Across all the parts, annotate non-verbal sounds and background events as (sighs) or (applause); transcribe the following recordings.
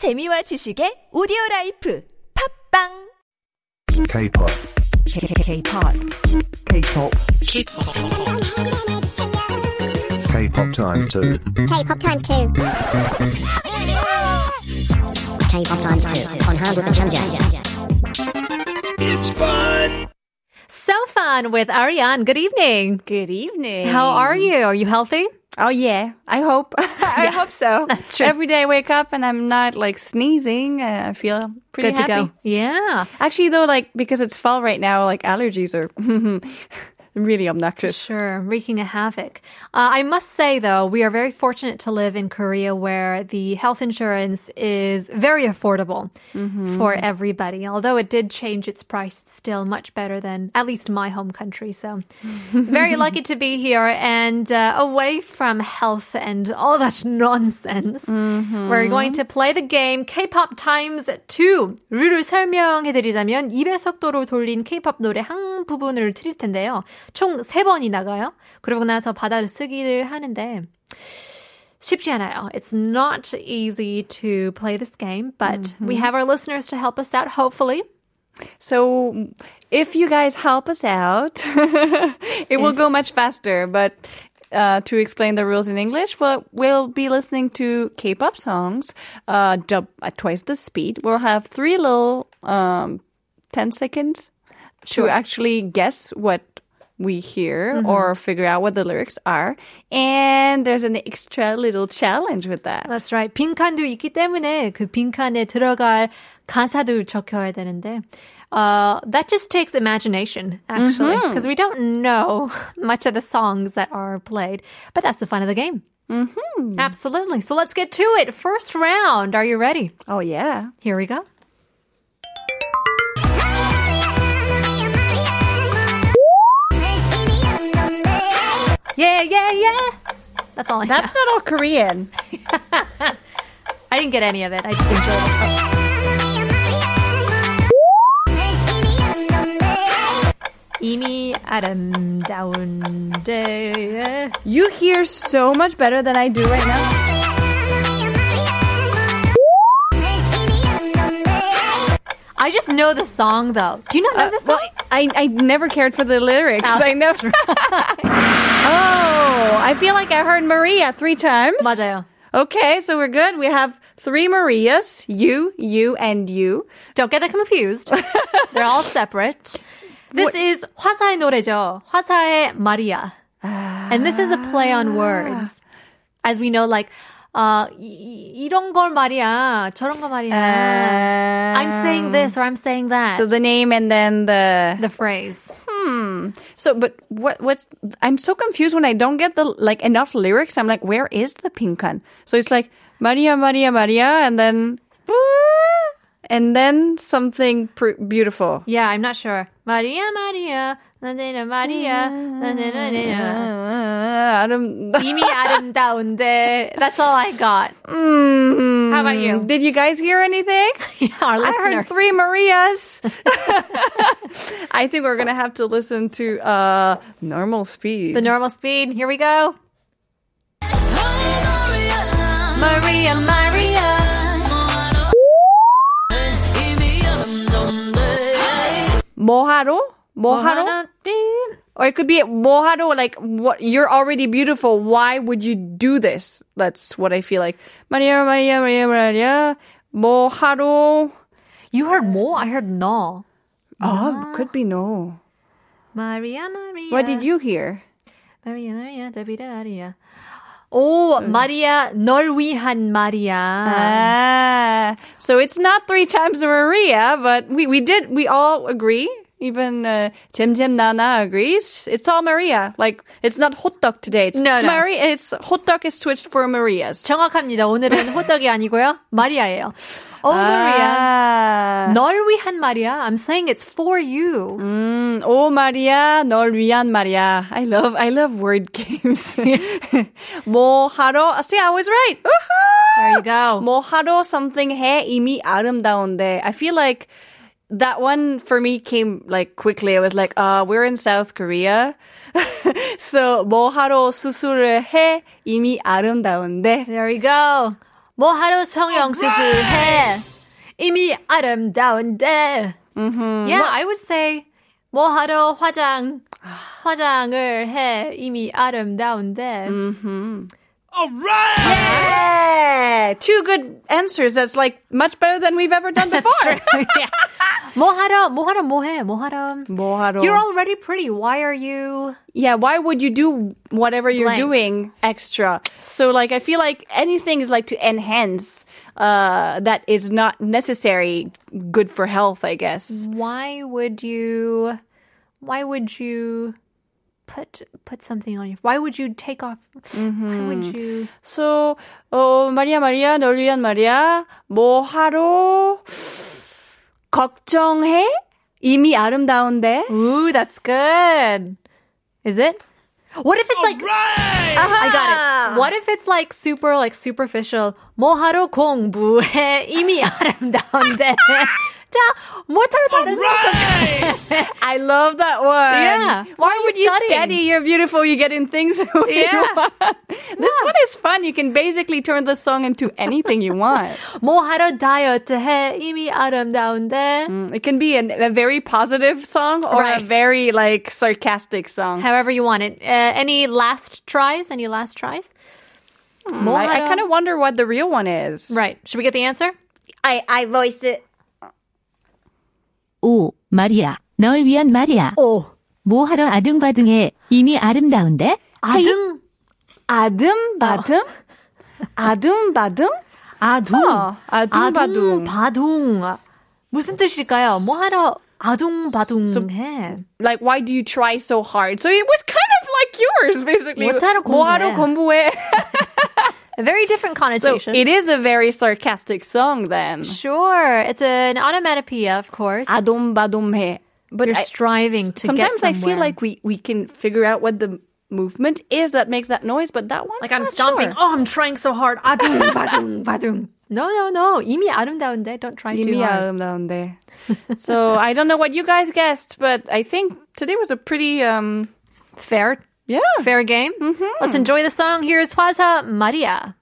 재미와 지식의 오디오 라이프 팝빵 K-pop. K-pop. K-pop. K-pop times two. K-pop times two. K-pop times two on 한국어 천재. So fun with Ariane. Good evening. Good evening. How are you? Are you healthy? Oh yeah, I hope. (laughs) I Yeah, hope so. that's true. Every day I wake up and I'm not like sneezing. Uh, I feel pretty Good to happy. go. Yeah. Actually, though, like because it's fall right now, like allergies are (laughs) (laughs) really obnoxious. Sure, wreaking a havoc. Uh, I must say, though, we are very fortunate to live in Korea where the health insurance is very affordable for everybody. Although it did change its price, it's still much better than at least my home country. So, (laughs) very lucky to be here and uh, away from health and all that (laughs) nonsense. We're going to play the game K-pop times 2. 룰을 설명해드리자면 2배속도로 돌린 K-pop 노래 한 부분을 틀릴 텐데요. 총 3번이 나가요. 그러고 나서 바다를 쓰기를 하는데 쉽지 않아요. It's not easy to play this game, but we have our listeners to help us out, hopefully. So if you guys help us out, (laughs) it will go much faster. But uh, to explain the rules in English, well, we'll be listening to K-pop songs uh, dub at twice the speed. We'll have three little um, ten seconds to actually guess what we hear or figure out what the lyrics are. And there's an extra little challenge with that. That's right. 빈칸도 있기 때문에 그 빈칸에 들어갈 가사도 적혀야 되는데 uh, that just takes imagination, actually, because we don't know (laughs) much of the songs that are played. But that's the fun of the game. Mm-hmm. Absolutely. So let's get to it. First round. Are you ready? Oh yeah. Here we go. Yeah, yeah, yeah. That's all I That's have. not all Korean. (laughs) I didn't get any of it. I just enjoyed it. 이미 아름다운데 You hear so much better than I do right now. I just know the song though. Do you not know the song? I, I never cared for the lyrics. I never. (laughs) oh, I feel like I heard Maria three times. 맞아요. Okay, so we're good. We have three Marias you, you, and you. Don't get that confused. (laughs) They're all separate. This is 화사의 노래죠. 화사의 마리아. And this is a play on words. As we know, like, uh, 이, 이런 걸 말이야. 저런 거 말이야. I'm saying this or I'm saying that. So the name and then the. the phrase. So, but what, what's, I'm so confused when I don't get the, like, enough lyrics. I'm like, where is the pinkan? So it's like, Maria, Maria, Maria, and then, and then something pr- beautiful. Yeah, I'm not sure. Maria, Maria, 나는 Maria, 나는 Uh, 아름- (laughs) 이미 아름다운데. That's all I got. Mm. How about you? Did you guys hear anything? (laughs) Our I listeners. heard three Marias. (laughs) I think we're gonna have to listen to uh normal speed. The normal speed. Here we go. Maria, Maria. Moharo, Moharo, or it could be Moharo. Like what? You're already beautiful. Why would you do this? That's what I feel like. Maria, Maria, Maria, Maria. Moharo. You heard mo? I heard no. Oh, could be no. Maria, Maria. What did you hear? Maria, Maria, Davidaria. 오, 마리아, 널 위한 마리아. Ah, so it's not three times Maria, but we, we did, we all agree. Even uh, Jim Jim Nana agrees. It's all Maria. Like, it's not hot dog today. It's No, no. Maria, it's hot dog is switched for Maria's. 정확합니다. 오늘은 호떡이 아니고요. 마리아예요. 오, 마리아. Ah. 널 위한 마리아. I'm saying it's for you. Mm, oh, Maria, 널 위한 Maria. I love, I love word games. (laughs) (laughs) 뭐 하러, see, I was right. There you go. 뭐 하러 something 해 이미 아름다운데. I feel like that one for me came like quickly. I was like, uh, we're in South Korea. (laughs) so 뭐 하러 수술을 해 이미 아름다운데. There you go. 뭐하러 성형수술 해? 이미 아름다운데. Yeah, I would say 뭐하러 화장 화장을 해? 이미 아름다운데. Yeah, two good answers. That's like much better than we've ever done before. (laughs) yeah. 뭐하러 뭐하러 뭐해? 뭐하러? 뭐하러? You're already pretty. Why are you? Yeah, why would you do whatever you're Blank. doing extra? So like I feel like anything is like to enhance uh that is not necessary good for health, I guess. Why would you? Why would you? Put put something on your. Why would you take off? Why would you? So 어 마리아 마리아 널 위한 말이야. 뭐 하러 걱정해? 이미 아름다운데. Ooh, that's good. Is it? What if it's like I got it. What if it's like super like superficial? 뭐하러 공부해? 이미 (laughs) 아름다운데. 자, 못하러 다른 (laughs) I love that one. Yeah. Why, Why are you would you studying? study? You're beautiful. You get in things. the (laughs) way you Yeah. want. This one is fun. You can basically turn the song into anything you want. (laughs) 뭐하러 다이어트 해? 이미 아름다운데. It can be an, a very positive song or a Right. very like sarcastic song. However you want it. Uh, any last tries? Any last tries? I, I kind of wonder what the real one is. Right. Should we get the answer? I I voice it. 오, 마리아, 널 위한 말이야. 오. 뭐하러 아등바등해. 이미 아름다운데? 아등. 아듬 바듬 아듬 바듬 아둥. 어, 아둥바둥. 바둥. 무슨 뜻일까요? 뭐하러 아둥바둥해? Like why do you try so hard? So it was kind of like yours basically. 뭐하러 뭐하러 공부해? (laughs) A very different so connotation. it is a very sarcastic song then. Sure, it's an onomatopoeia, of course. 아돔바돔해. But You're I- striving to sometimes get I feel somewhere. like we we can figure out what the movement is that makes that noise, but that one Like I'm not stomping. sure. Oh, I'm trying so hard. 아둥 (laughs) 바둥 바둥. No, no, no. 이미 아름다운데. Don't try too 이미 hard. 아름다운데. so I don't know what you guys guessed, but I think today was a pretty um Fair, yeah. fair game. Let's enjoy the song. Here's 화사 Maria.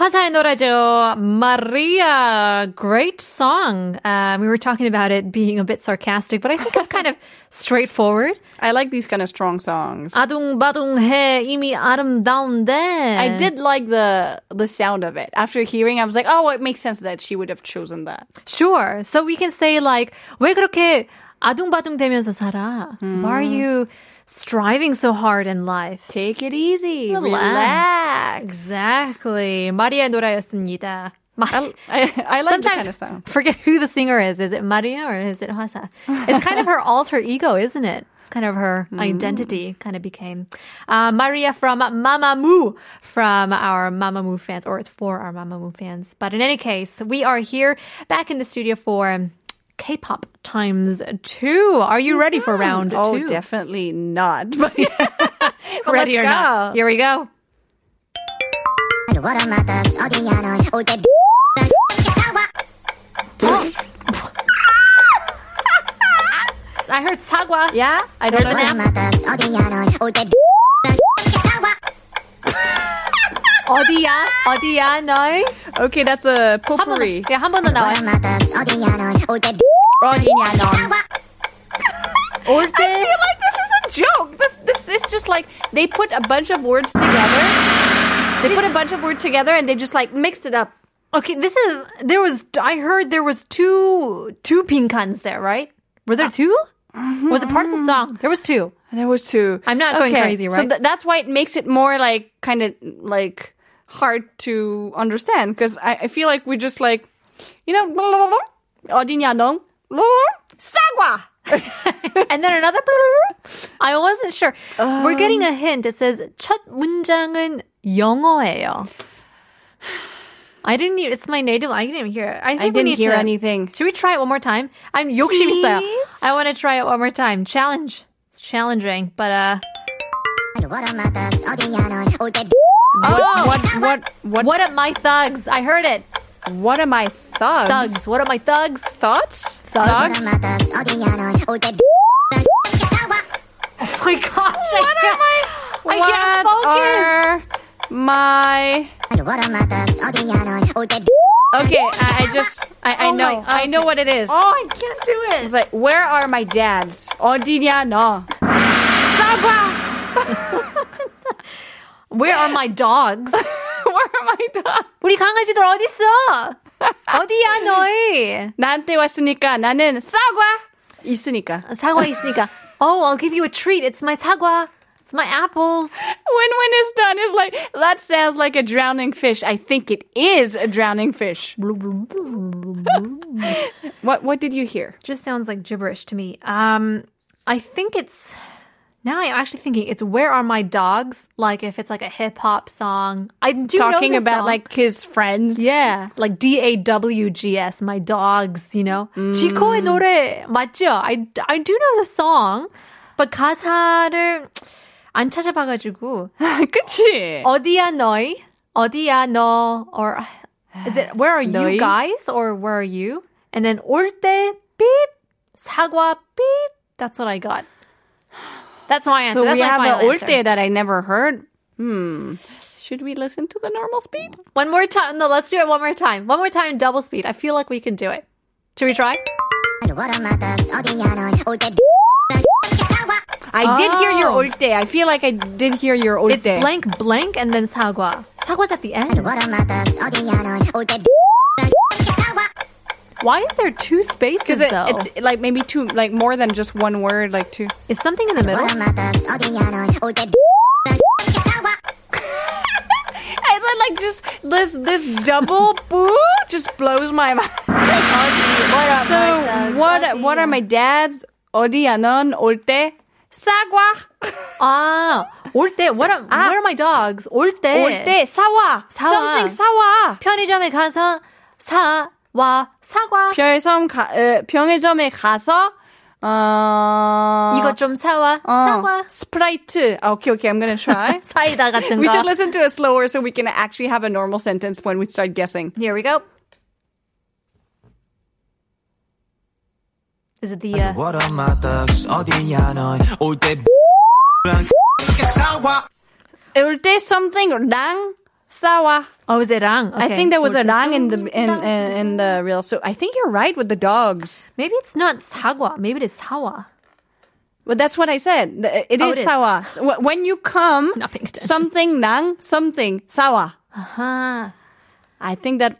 화사의 노래죠. Maria. Great song. Um, we were talking about it being a bit sarcastic, but I think it's kind of (laughs) straightforward. I like these kind of strong songs. 아둥바둥해 이미 아름다운데. I did like the the sound of it. After hearing, I was like, oh, it makes sense that she would have chosen that. Sure. So we can say like 왜 그렇게 아둥바둥대면서 살아? Mm. Why are you striving so hard in life? Take it easy. Relax. Relax. Exactly. 마리아 노라였습니다. I, I, I like Sometimes kind of sound. Forget who the singer is. Is it Maria or is it Hwasa? It's kind of her (laughs) alter ego, isn't it? It's kind of her mm. identity kind of became. Uh, Maria from Mamamoo, from our Mamamoo fans, or it's for our Mamamoo fans. But in any case, we are here back in the studio for K-pop times two. Are you ready for round Oh, two? definitely not. (laughs) But, (laughs) but Ready let's or not? go. Here we go. What am I that's 어디냐 넌 올때 I heard sagwa. Yeah, I don't There's know. an What am I that's 어디냐 넌 올때 어디야? 어디야? 너희? Okay, that's a 한 번, potpourri. 더- 야, 한 번 더 나와요. What am I that's 어디냐 넌 올때 어디냐 넌. 올 I feel like this is a joke. This this is just like they put a bunch of words together. They put a bunch of words together and they just like mixed it up. Okay, this is there was I heard there was two two pinkans there, right? Were there two? Was it part of the song? There was two. There was two. I'm not going crazy, So right? th- that's why it makes it more like kind of like hard to understand because I, I feel like we just like you know blah, blah, blah, blah. 어디냐 넌? blah, blah, 사과. (laughs) And then another (laughs) I wasn't sure. We're getting a hint. It says 첫 문장은 영어예요. I didn't even, it's my native I didn't even hear it. I, think I we didn't need hear to, anything. Should we try it one more time? I'm 욕심 있어요. Please? I want to try it one more time. Challenge. It's challenging, but uh What am I that's 어디냐 넌 올때 What, Oh. what, what, what, What are my thugs? I heard it. what am I thugs? Thugs. What are my thugs? Thoughts? Thugs. What am (laughs) I thugs? 어디냐 넌? 올 때. 싸워. Oh my gosh. What I am I? I what can't focus. are my... What am I thugs? 어디냐 넌? 올 때. Okay, I, I just... I, I Oh my- know. I know okay. what it is. Oh, I can't do it. It's like, where are my dads? 어디냐 너? Where are my dogs? (laughs) where are my dads? 우리 강아지들 어디 있어? 어디야 (laughs) 너희? 나한테 왔으니까 나는 사과 있으니까. 사과 있으니까. Oh, I'll give you a treat. It's my 사과. It's my apples. When when it's done, it's like that sounds like a drowning fish. I think it is a drowning fish. what what did you hear? Just sounds like gibberish to me. Um, I think it's. Now I'm actually thinking it's "Where Are My Dogs?" Like if it's like a hip hop song. I do Talking know the about song. like his friends. Yeah, like D A W G S, my dogs, you know. Mm. 지코의 노래 맞죠? I I do know the song, but 가사를 안 찾아봐가지고 (laughs) 그치? 어디야 너희? 어디야 너? Or is it where are you 너희? guys? Or where are you? And then 올때 beep 사과 beep. That's what I got. That's my answer. So That's we my have an olte that I never heard. Hmm. Should we listen to the normal speed? One more time. No, let's do it one more time. One more time, double speed. I feel like we can do it. Should we try? I oh. did hear your oh. olte. I feel like I did hear your olte. It's blank, blank, and then sagwa. Sagwa's at the end. Why is there two spaces Because it, though? it's like maybe two, like more than just one word, like two. Is something in the middle? What am I thugs? 어디냐 넌? 올 때. 싸워. I then like just this this double boo just blows my mind. what up, So my thugs? what 어디야? what are my dad's 어디야 넌 올 때 사과 Ah, 올 때. What are Ah. what are my dogs? 올 때. 올 때 사와 사와. something 사와 편의점에 가서 사 와 사과. 별섬 가, 어, 병해점에 가서 어 이거 좀 사와 어, 사과. 스프라이트. 아, okay, okay, I'm gonna try. (laughs) 사이다 같은 we 거. should listen to it slower so we can actually have a normal sentence when we start guessing. Here we go. Is it the uh, What are my thugs? 어디야 넌? 올때 (laughs) (laughs) 싸워. 올 때 something랑 Sawa. Oh, is it rang? Okay. I think there was a rang in the in, in, in the real. So I think you're right with the dogs. Maybe it's not sagwa. Maybe it is sawa. Well, that's what I said. Oh, is, it is. sawa. (laughs) When you come, something nang, something sawa. Uh-huh. I think that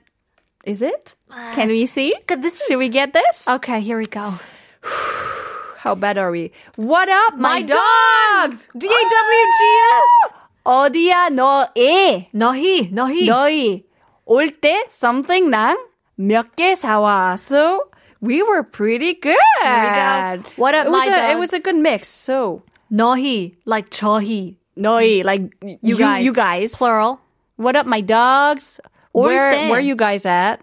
is it. Uh, Can we see? This is... Should we get this? Okay, here we go. (sighs) How bad are we? What up, my, my dogs? dogs? D A W G S. Ah! 어디야 너애 너희, 너희. 너희 올 때 something 랑 몇 개 사와. So we were pretty good. There we go. What up, it was my a, It dogs? was a good mix. So 너희, like 저희. 너희 like you guys. you guys. Plural. What up, my dogs? 올 Where 때. where you guys at?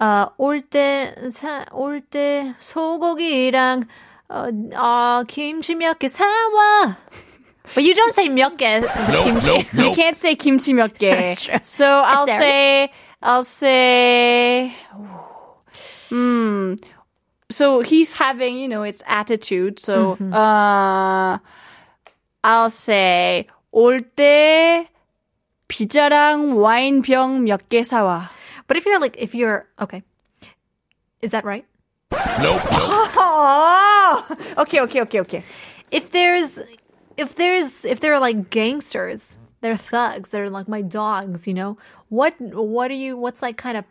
어, 올 때, 사, 올 때, 소고기랑, 어, 어, 김치 몇 개 사와. But you don't say 몇 개, 김치. You can't say kimchi 몇 (laughs) 개. That's true. So I'll Sorry. say I'll say hmm. So he's having, you know, it's attitude. So Mm-hmm. uh I'll say 올 때 피자랑 와인병 몇 개 사와. But if you're like, if you're, okay. Is that right? Oh, (laughs) okay, okay, okay, okay. If there's, if there's, if they're like gangsters, they're thugs, they're like my dogs, you know? What, what are you, what's like kind of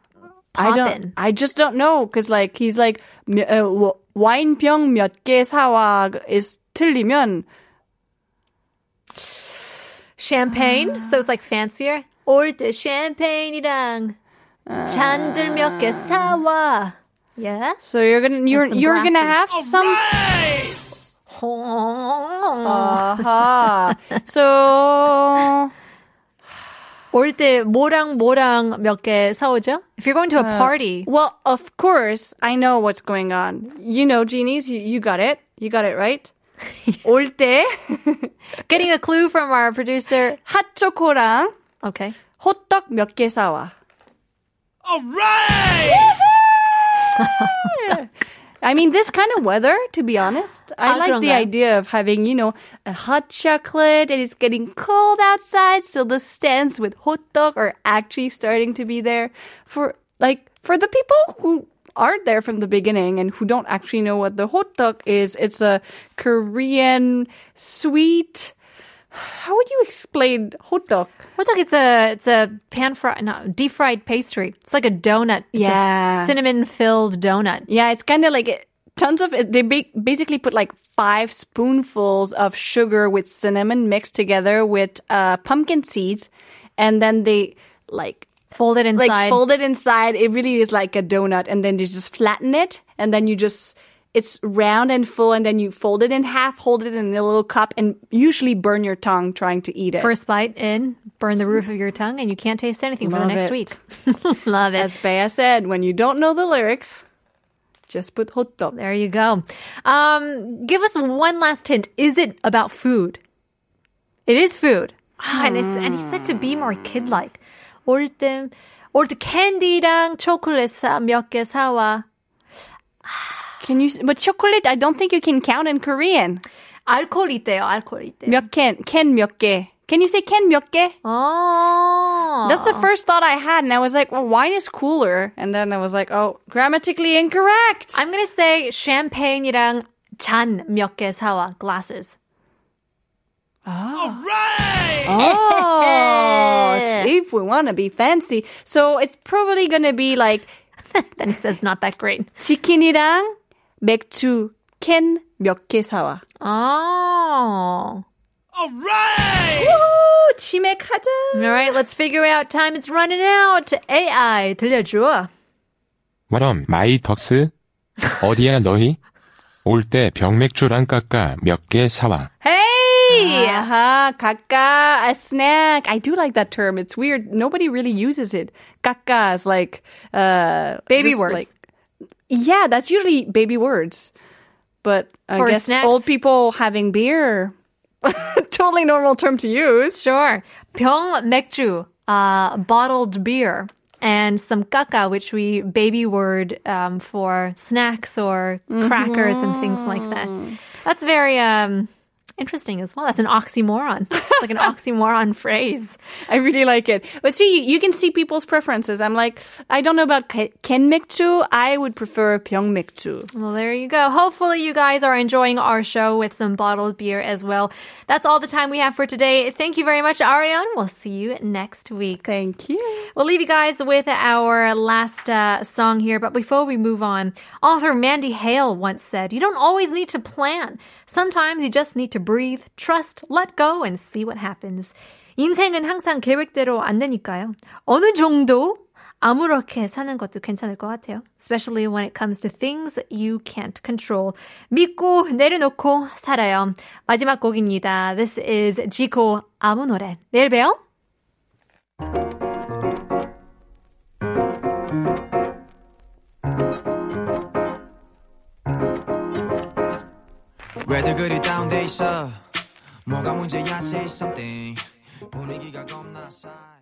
I don't. poppin'? I just don't know because like he's like 몇- 어, 워- 와인병 몇 개 사와 is 틀리면 Champagne, so it's like fancier. 올 때 샴페인이랑 잔들 몇 개 사와. Yeah? so you're gonna you're some you're gonna have glasses. some. Uh-huh. (laughs) so 올 때 뭐랑 뭐랑 몇 개 사오죠? If you're going to a party, well, of course I know what's going on. You know, genies, you, you got it. You got it right. (laughs) 올 때 (laughs) Getting a clue from our producer. 핫초코랑 Okay. 호떡 몇 개 사와. I mean, this kind of weather, to be honest, I 아, like the 그런가요? idea of having, you know, a hot chocolate and it's getting cold outside, so the stands with hot dog are actually starting to be there for, like, for the people who aren't there from the beginning and who don't actually know what the hot dog is. It's a Korean sweet. how would you explain hot dog? Hot dog, it's a it's a pan fried, no, deep fried pastry. It's like a donut. It's Yeah. cinnamon filled donut. Yeah, it's kind of like tons of. They basically put like five spoonfuls of sugar with cinnamon mixed together with uh, pumpkin seeds, and then they like Fold it inside. like fold it inside. It really is like a donut, and then you just flatten it, and then you just it's round and full, and then you fold it in half, hold it in a little cup, and usually burn your tongue trying to eat it. First bite in, burn the roof of your tongue, and you can't taste anything for the Love next it. week. Love (laughs) it. As Bea said, when you don't know the lyrics, just put hot dog. There you go. Um, give us one last hint. Is it about food? It is food. Ah, and, it's, and he's said to be more kid-like. 올 때, 올 때 캔디랑 초콜릿 사, 몇 개 사와. Can you? But chocolate, I don't think you can count in Korean. 알코올 있대요, 알코올 있대요. 몇 캔? 캔 몇 개? Can you say 캔 몇 개? 어. That's the first thought I had, and I was like, well, wine is cooler. And then I was like, oh, grammatically incorrect. I'm gonna say 샴페인이랑 잔 몇 개 사와, glasses. oh, see if we want to be fancy. So it's probably gonna be like (laughs) Then he says not that great. 치킨이랑 맥주 캔 몇 개 사와. Oh. 오, 치맥하자. All right, let's figure out time. It's running out. AI 들려줘. 그럼 마이 덕스 어디야 너희? 올 때 병맥주랑 깎아 몇 개 사와. Hey! Aha, kaka, a snack. I do like that term. It's weird. Nobody really uses it. Kaka is like uh Baby just words. like- yeah, that's usually baby words. But I For guess snacks? old people having beer. (laughs) totally normal term to use. Sure. 병 맥주, uh, bottled beer, and some caca, which we baby word um, for snacks or crackers and things like that. That's very um, interesting as well. That's an oxymoron. (laughs) It's like an oxymoron phrase. (laughs) I really like it. But see, you, can see people's preferences. I'm like, I don't know about kenmikju. I would prefer pyeongmikju. Well, there you go. Hopefully, you guys are enjoying our show with some bottled beer as well. That's all the time we have for today. Thank you very much, Ariane. We'll see you next week. Thank you. We'll leave you guys with our last uh, song here. But before we move on, author Mandy Hale once said, "You don't always need to plan. Sometimes you just need to." Breathe, trust, let go, and see what happens. 인생은 항상 계획대로 안 되니까요. 어느 정도 아무렇게 사는 것도 괜찮을 것 같아요. Especially when it comes to things you can't control. 믿고 내려놓고 살아요. 마지막 곡입니다. This is 지코 아무 노래. 내일 봬요. 왜들 그리 다운돼 있어 뭐가 문제야 say something. 분위기가 겁나 싸